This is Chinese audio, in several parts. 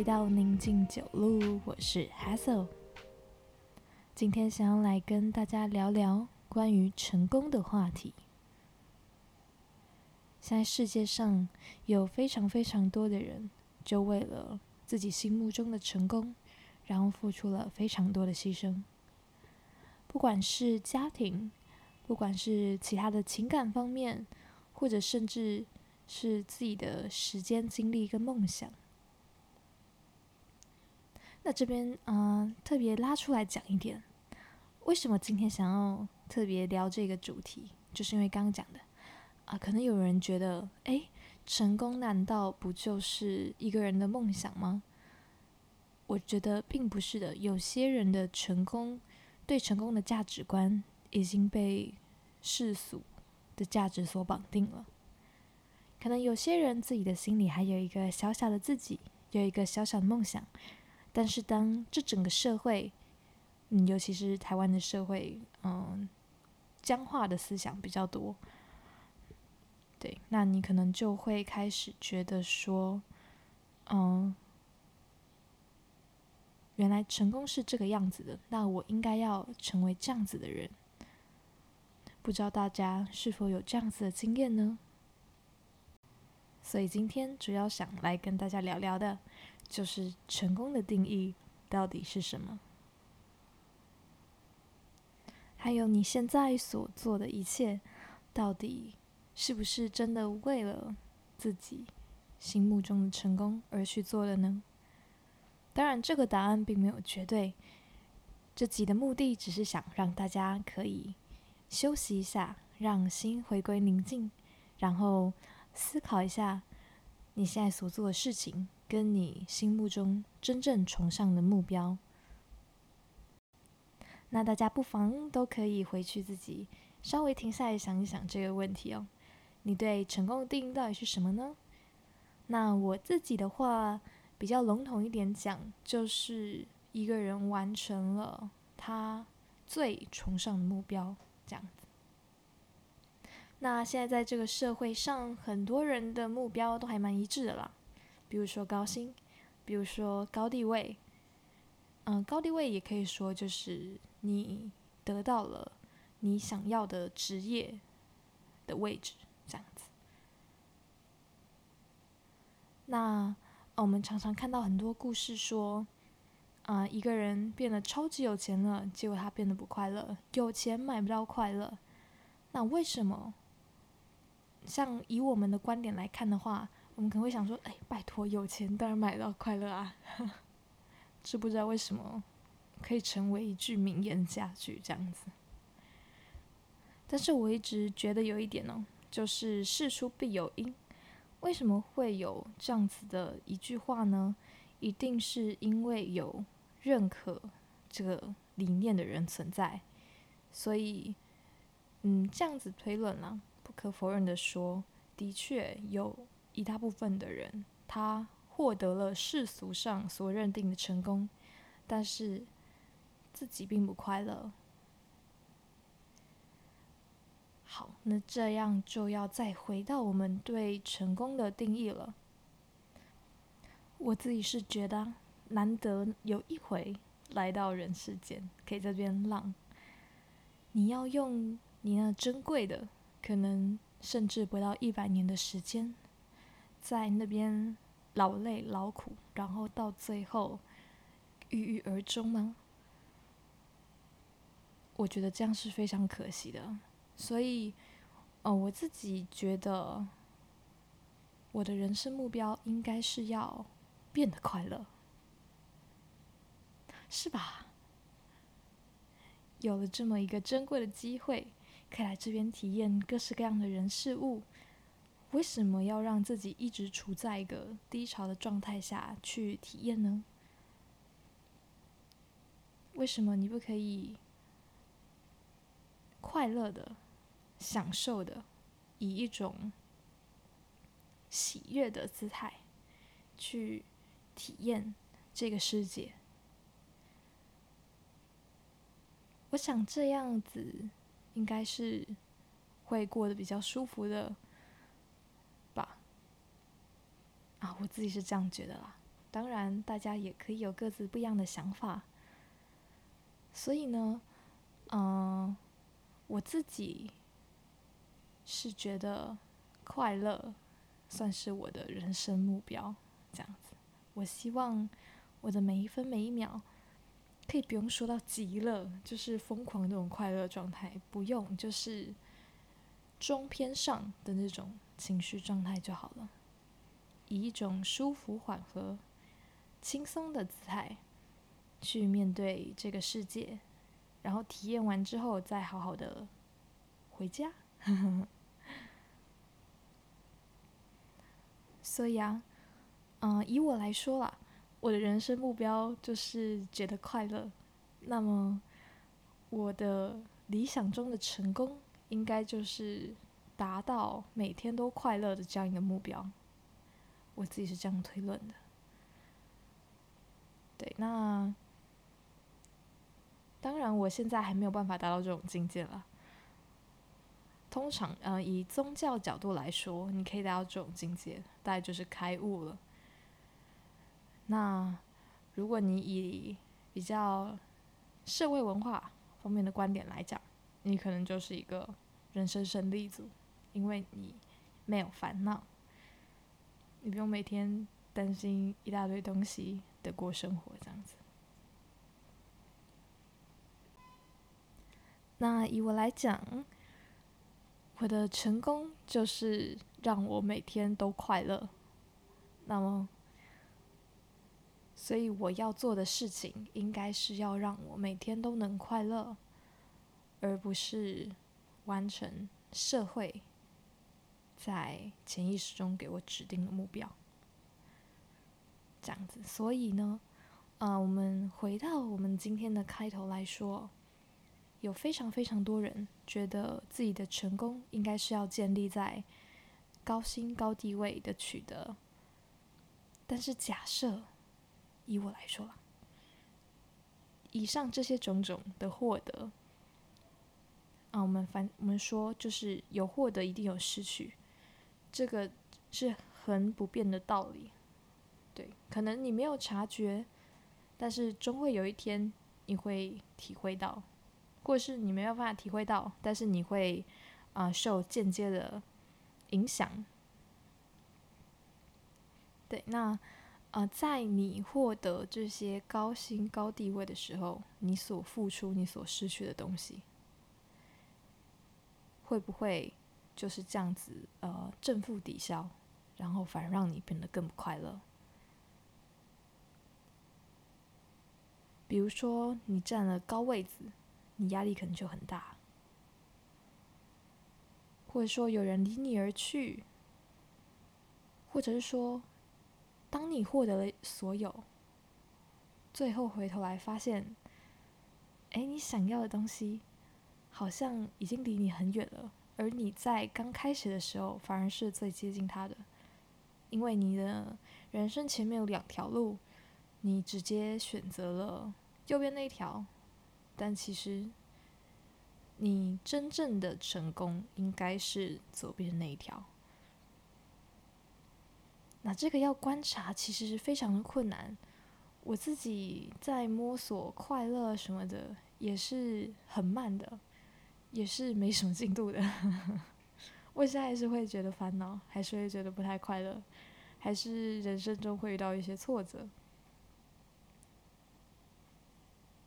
回到宁静九路，我是 Hassel。今天想要来跟大家聊聊关于成功的话题。现在世界上有非常非常多的人，就为了自己心目中的成功，然后付出了非常多的牺牲。不管是家庭，不管是其他的情感方面，或者甚至是自己的时间、精力跟梦想。那这边嗯，特别拉出来讲一点，为什么今天想要特别聊这个主题？就是因为刚刚讲的啊，可能有人觉得，哎，成功难道不就是一个人的梦想吗？我觉得并不是的，有些人的成功，对成功的价值观已经被世俗的价值所绑定了。可能有些人自己的心里还有一个小小的自己，有一个小小的梦想。但是，当这整个社会，嗯，尤其是台湾的社会，嗯，僵化的思想比较多，对，那你可能就会开始觉得说，嗯，原来成功是这个样子的，那我应该要成为这样子的人。不知道大家是否有这样子的经验呢？所以今天主要想来跟大家聊聊的。就是成功的定义到底是什么？还有你现在所做的一切，到底是不是真的为了自己心目中的成功而去做的呢？当然，这个答案并没有绝对。这集的目的只是想让大家可以休息一下，让心回归宁静，然后思考一下你现在所做的事情。跟你心目中真正崇尚的目标，那大家不妨都可以回去自己稍微停下来想一想这个问题哦。你对成功的定义到底是什么呢？那我自己的话比较笼统一点讲，就是一个人完成了他最崇尚的目标，这样子。那现在在这个社会上，很多人的目标都还蛮一致的啦。比如说高薪，比如说高地位，嗯，高地位也可以说就是你得到了你想要的职业的位置，这样子。那我们常常看到很多故事说，啊，一个人变得超级有钱了，结果他变得不快乐，有钱买不到快乐。那为什么？像以我们的观点来看的话，我们可能会想说：“哎，拜托，有钱当然买到快乐啊！” 知不知道为什么可以成为一句名言佳句这样子？但是我一直觉得有一点呢，就是事出必有因。为什么会有这样子的一句话呢？一定是因为有认可这个理念的人存在，所以，嗯，这样子推论啦，不可否认的说，的确有。一大部分的人，他获得了世俗上所认定的成功，但是自己并不快乐。好，那这样就要再回到我们对成功的定义了。我自己是觉得，难得有一回来到人世间，可以在这边浪，你要用你那珍贵的，可能甚至不到一百年的时间。在那边劳累劳苦，然后到最后郁郁而终吗？我觉得这样是非常可惜的。所以，呃，我自己觉得我的人生目标应该是要变得快乐，是吧？有了这么一个珍贵的机会，可以来这边体验各式各样的人事物。为什么要让自己一直处在一个低潮的状态下去体验呢？为什么你不可以快乐的、享受的，以一种喜悦的姿态去体验这个世界？我想这样子应该是会过得比较舒服的。啊，我自己是这样觉得啦。当然，大家也可以有各自不一样的想法。所以呢，嗯，我自己是觉得快乐算是我的人生目标，这样子。我希望我的每一分每一秒，可以不用说到极乐，就是疯狂那种快乐状态，不用，就是中偏上的那种情绪状态就好了，以一种舒服缓和。轻松的姿态去面对这个世界，然后体验完之后再好好的回家。所以啊，嗯，以我来说啦，我的人生目标就是觉得快乐。那么，我的理想中的成功，应该就是达到每天都快乐的这样一个目标。我自己是这样推论的。对，那当然，我现在还没有办法达到这种境界了。通常，呃，以宗教角度来说，你可以达到这种境界，大概就是开悟了。那如果你以比较社会文化方面的观点来讲，你可能就是一个人生胜利组，因为你没有烦恼，你不用每天担心一大堆东西。的过生活这样子。那以我来讲，我的成功就是让我每天都快乐。那么，所以我要做的事情，应该是要让我每天都能快乐，而不是完成社会在潜意识中给我指定的目标。这样子，所以呢，呃，我们回到我们今天的开头来说，有非常非常多人觉得自己的成功应该是要建立在高薪高地位的取得。但是假设以我来说，以上这些种种的获得，啊，我们反我们说就是有获得一定有失去，这个是很不变的道理。对，可能你没有察觉，但是终会有一天你会体会到，或是你没有办法体会到，但是你会啊受间接的影响。对，那啊在你获得这些高薪高地位的时候，你所付出、你所失去的东西，会不会就是这样子呃正负抵消，然后反而让你变得更不快乐？比如说，你占了高位子，你压力可能就很大；或者说，有人离你而去；或者是说，当你获得了所有，最后回头来发现，哎，你想要的东西好像已经离你很远了，而你在刚开始的时候反而是最接近他的，因为你的人生前面有两条路，你直接选择了。右边那一条，但其实你真正的成功应该是左边那一条。那这个要观察，其实是非常的困难。我自己在摸索快乐什么的，也是很慢的，也是没什么进度的。我现在还是会觉得烦恼，还是会觉得不太快乐，还是人生中会遇到一些挫折。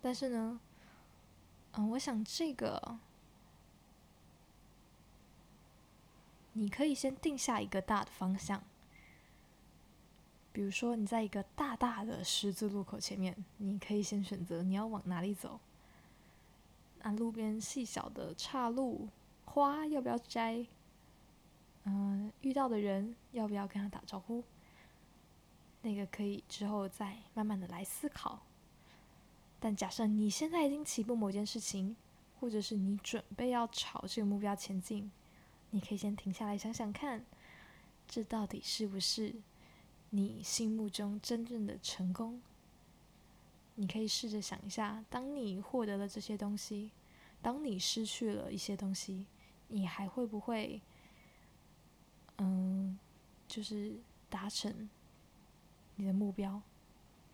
但是呢，嗯，我想这个，你可以先定下一个大的方向，比如说你在一个大大的十字路口前面，你可以先选择你要往哪里走。那路边细小的岔路，花要不要摘？嗯，遇到的人要不要跟他打招呼？那个可以之后再慢慢的来思考。但假设你现在已经起步某件事情，或者是你准备要朝这个目标前进，你可以先停下来想想看，这到底是不是你心目中真正的成功？你可以试着想一下，当你获得了这些东西，当你失去了一些东西，你还会不会，嗯，就是达成你的目标，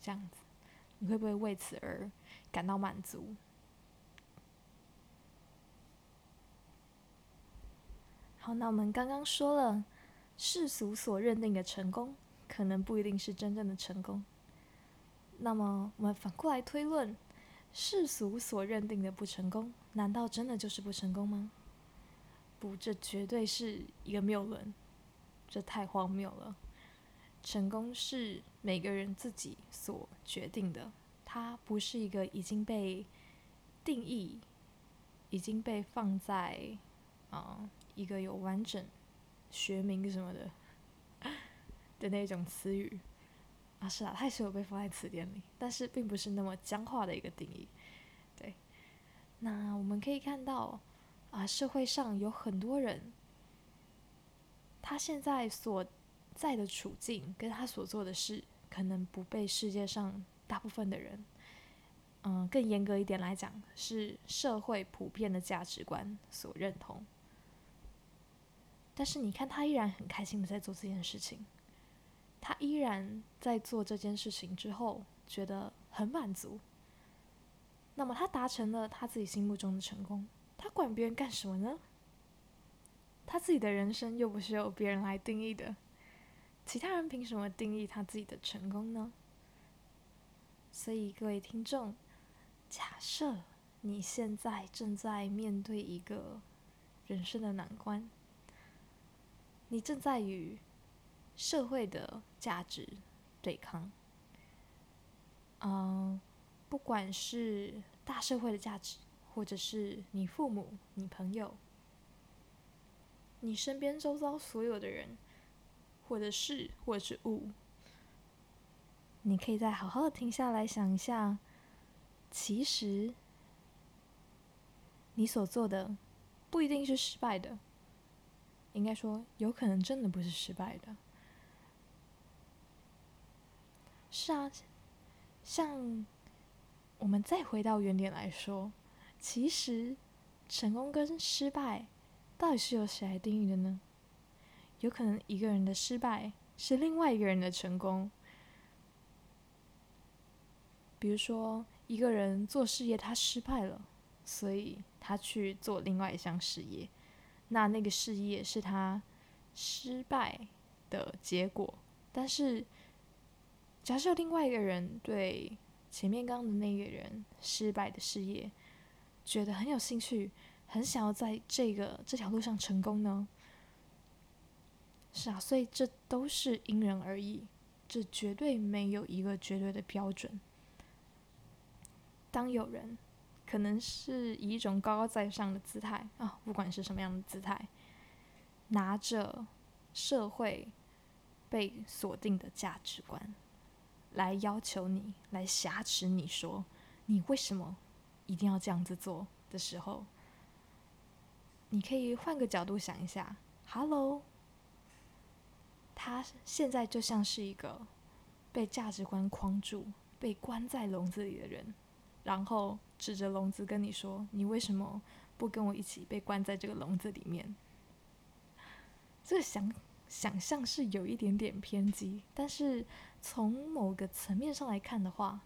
这样子，你会不会为此而感到满足？好，那我们刚刚说了，世俗所认定的成功，可能不一定是真正的成功。那么，我们反过来推论，世俗所认定的不成功，难道真的就是不成功吗？不，这绝对是一个谬论，这太荒谬了。成功是每个人自己所决定的，它不是一个已经被定义、已经被放在啊一个有完整学名什么的的那种词语啊。是啊，它是有被放在词典里，但是并不是那么僵化的一个定义。对，那我们可以看到啊，社会上有很多人，他现在所在的处境跟他所做的事，可能不被世界上大部分的人，嗯，更严格一点来讲，是社会普遍的价值观所认同。但是你看，他依然很开心的在做这件事情，他依然在做这件事情之后觉得很满足。那么他达成了他自己心目中的成功，他管别人干什么呢？他自己的人生又不是由别人来定义的。其他人凭什么定义他自己的成功呢？所以各位听众，假设你现在正在面对一个人生的难关，你正在与社会的价值对抗，嗯，不管是大社会的价值，或者是你父母、你朋友、你身边周遭所有的人。或者是，或者是物，你可以再好好的停下来想一下，其实你所做的不一定是失败的，应该说有可能真的不是失败的。是啊，像我们再回到原点来说，其实成功跟失败到底是由谁来定义的呢？有可能一个人的失败是另外一个人的成功。比如说，一个人做事业他失败了，所以他去做另外一项事业，那那个事业是他失败的结果。但是，假设另外一个人对前面刚刚的那个人失败的事业觉得很有兴趣，很想要在这个这条路上成功呢？是啊，所以这都是因人而异，这绝对没有一个绝对的标准。当有人可能是以一种高高在上的姿态啊，不管是什么样的姿态，拿着社会被锁定的价值观来要求你，来挟持你说你为什么一定要这样子做的时候，你可以换个角度想一下，Hello。他现在就像是一个被价值观框住、被关在笼子里的人，然后指着笼子跟你说：“你为什么不跟我一起被关在这个笼子里面？”这个想想象是有一点点偏激，但是从某个层面上来看的话，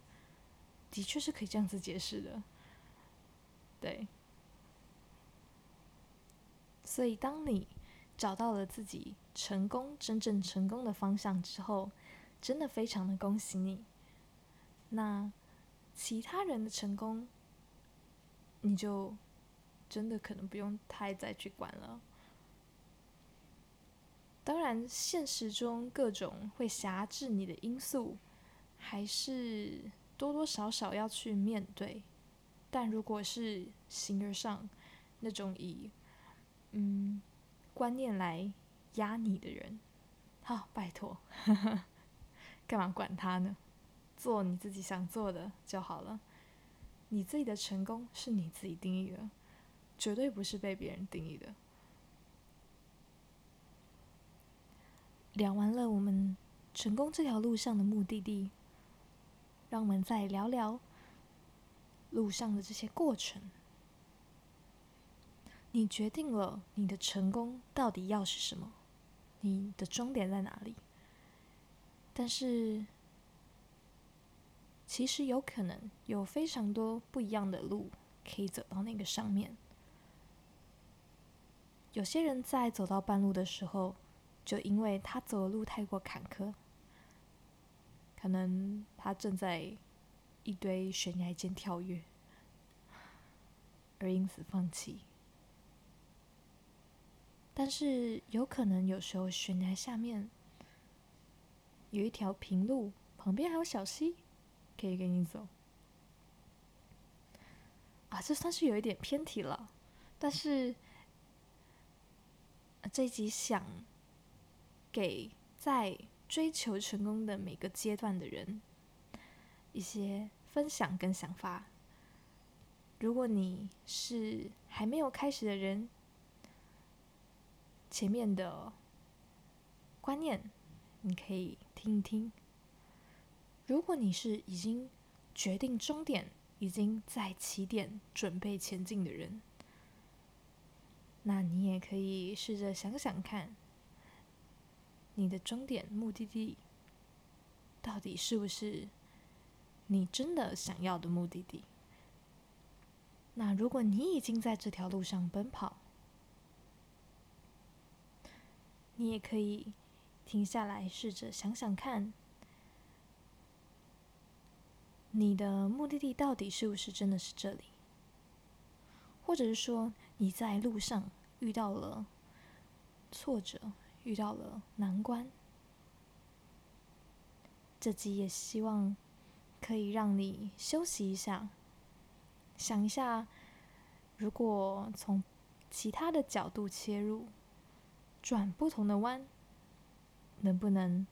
的确是可以这样子解释的。对，所以当你。找到了自己成功、真正成功的方向之后，真的非常的恭喜你。那其他人的成功，你就真的可能不用太再去管了。当然，现实中各种会辖制你的因素，还是多多少少要去面对。但如果是形而上那种以，嗯。观念来压你的人，好，拜托，干嘛管他呢？做你自己想做的就好了。你自己的成功是你自己定义的，绝对不是被别人定义的。聊完了我们成功这条路上的目的地，让我们再聊聊路上的这些过程。你决定了你的成功到底要是什么，你的终点在哪里？但是其实有可能有非常多不一样的路可以走到那个上面。有些人在走到半路的时候，就因为他走的路太过坎坷，可能他正在一堆悬崖间跳跃，而因此放弃。但是有可能有时候悬崖下面有一条平路，旁边还有小溪。可以给你走啊，这算是有一点偏题了。但是这一集想给在追求成功的每个阶段的人一些分享跟想法。如果你是还没有开始的人，前面的观念你可以听一听。如果你是已经决定终点，已经在起点准备前进的人，那你也可以试着想想看，你的终点目的地到底是不是你真的想要的目的地？那如果你已经在这条路上奔跑，你也可以停下来，试着想想看。你的目的地到底是不是真的是这里？或者是说你在路上遇到了挫折，遇到了难关？这集也希望可以让你休息一下，想一下，如果从其他的角度切入，转不同的弯，能不能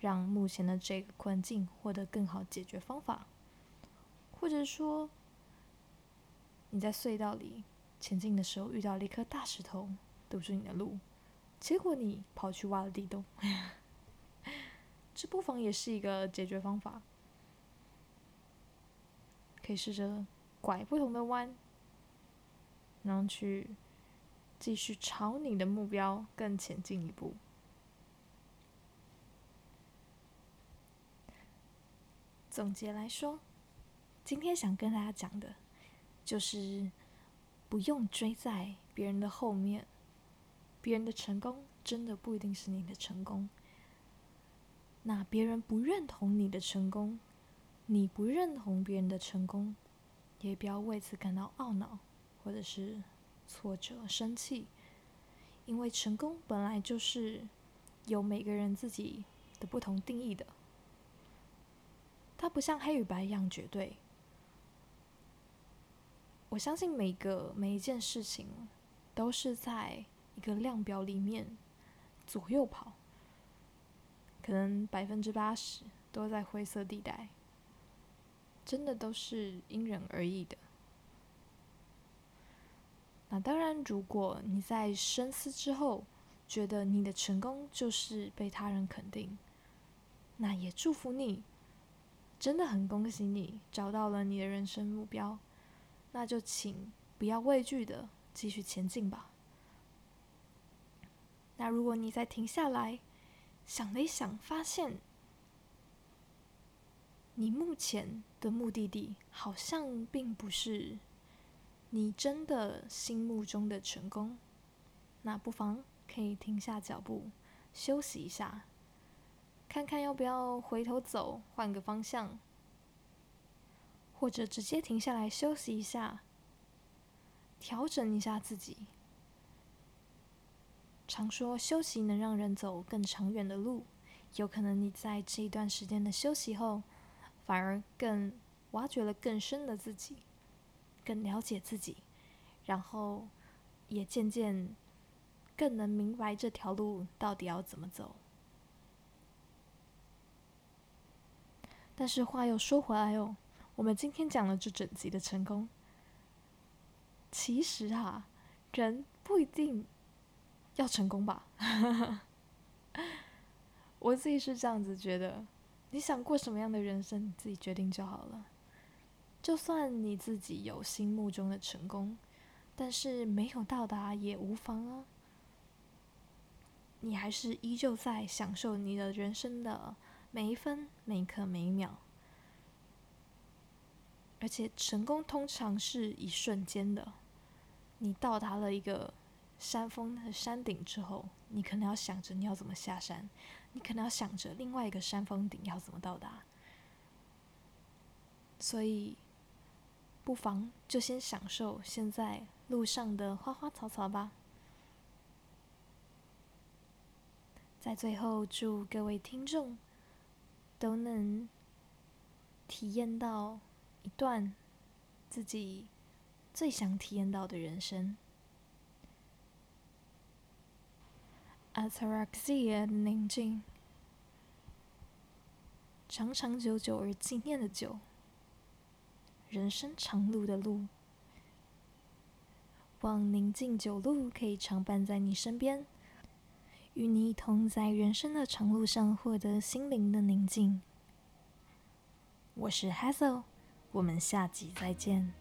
让目前的这个困境获得更好解决方法？或者说，你在隧道里前进的时候遇到了一颗大石头堵住你的路，结果你跑去挖了地洞，这不妨也是一个解决方法。可以试着拐不同的弯，然后去继续朝你的目标更前进一步。总结来说。今天想跟大家讲的，就是不用追在别人的后面。别人的成功真的不一定是你的成功。那别人不认同你的成功，你不认同别人的成功，也不要为此感到懊恼，或者是挫折、生气。因为成功本来就是有每个人自己的不同定义的，它不像黑与白一样绝对。我相信每个每一件事情都是在一个量表里面左右跑，可能百分之八十都在灰色地带，真的都是因人而异的。那当然，如果你在深思之后觉得你的成功就是被他人肯定，那也祝福你，真的很恭喜你找到了你的人生目标。那就请不要畏惧的继续前进吧。那如果你再停下来想了一想，发现你目前的目的地好像并不是你真的心目中的成功，那不妨可以停下脚步休息一下，看看要不要回头走，换个方向。或者直接停下来休息一下，调整一下自己。常说休息能让人走更长远的路，有可能你在这一段时间的休息后，反而更挖掘了更深的自己，更了解自己，然后也渐渐更能明白这条路到底要怎么走。但是话又说回来哦。我们今天讲了这整集的成功，其实啊，人不一定要成功吧？我自己是这样子觉得，你想过什么样的人生，你自己决定就好了。就算你自己有心目中的成功，但是没有到达也无妨啊。你还是依旧在享受你的人生的每一分、每一刻、每一秒。而且成功通常是一瞬间的。你到达了一个山峰的山顶之后，你可能要想着你要怎么下山，你可能要想着另外一个山峰顶要怎么到达。所以，不妨就先享受现在路上的花花草草吧。在最后，祝各位听众都能体验到一段自己最想体验到的人生。Ataraxia 宁静，长长久久而纪念的久，人生长路的路，望宁静酒路可以常伴在你身边。与你一同在人生的长路上获得心灵的宁静。我是 Hazel，我们下集再见。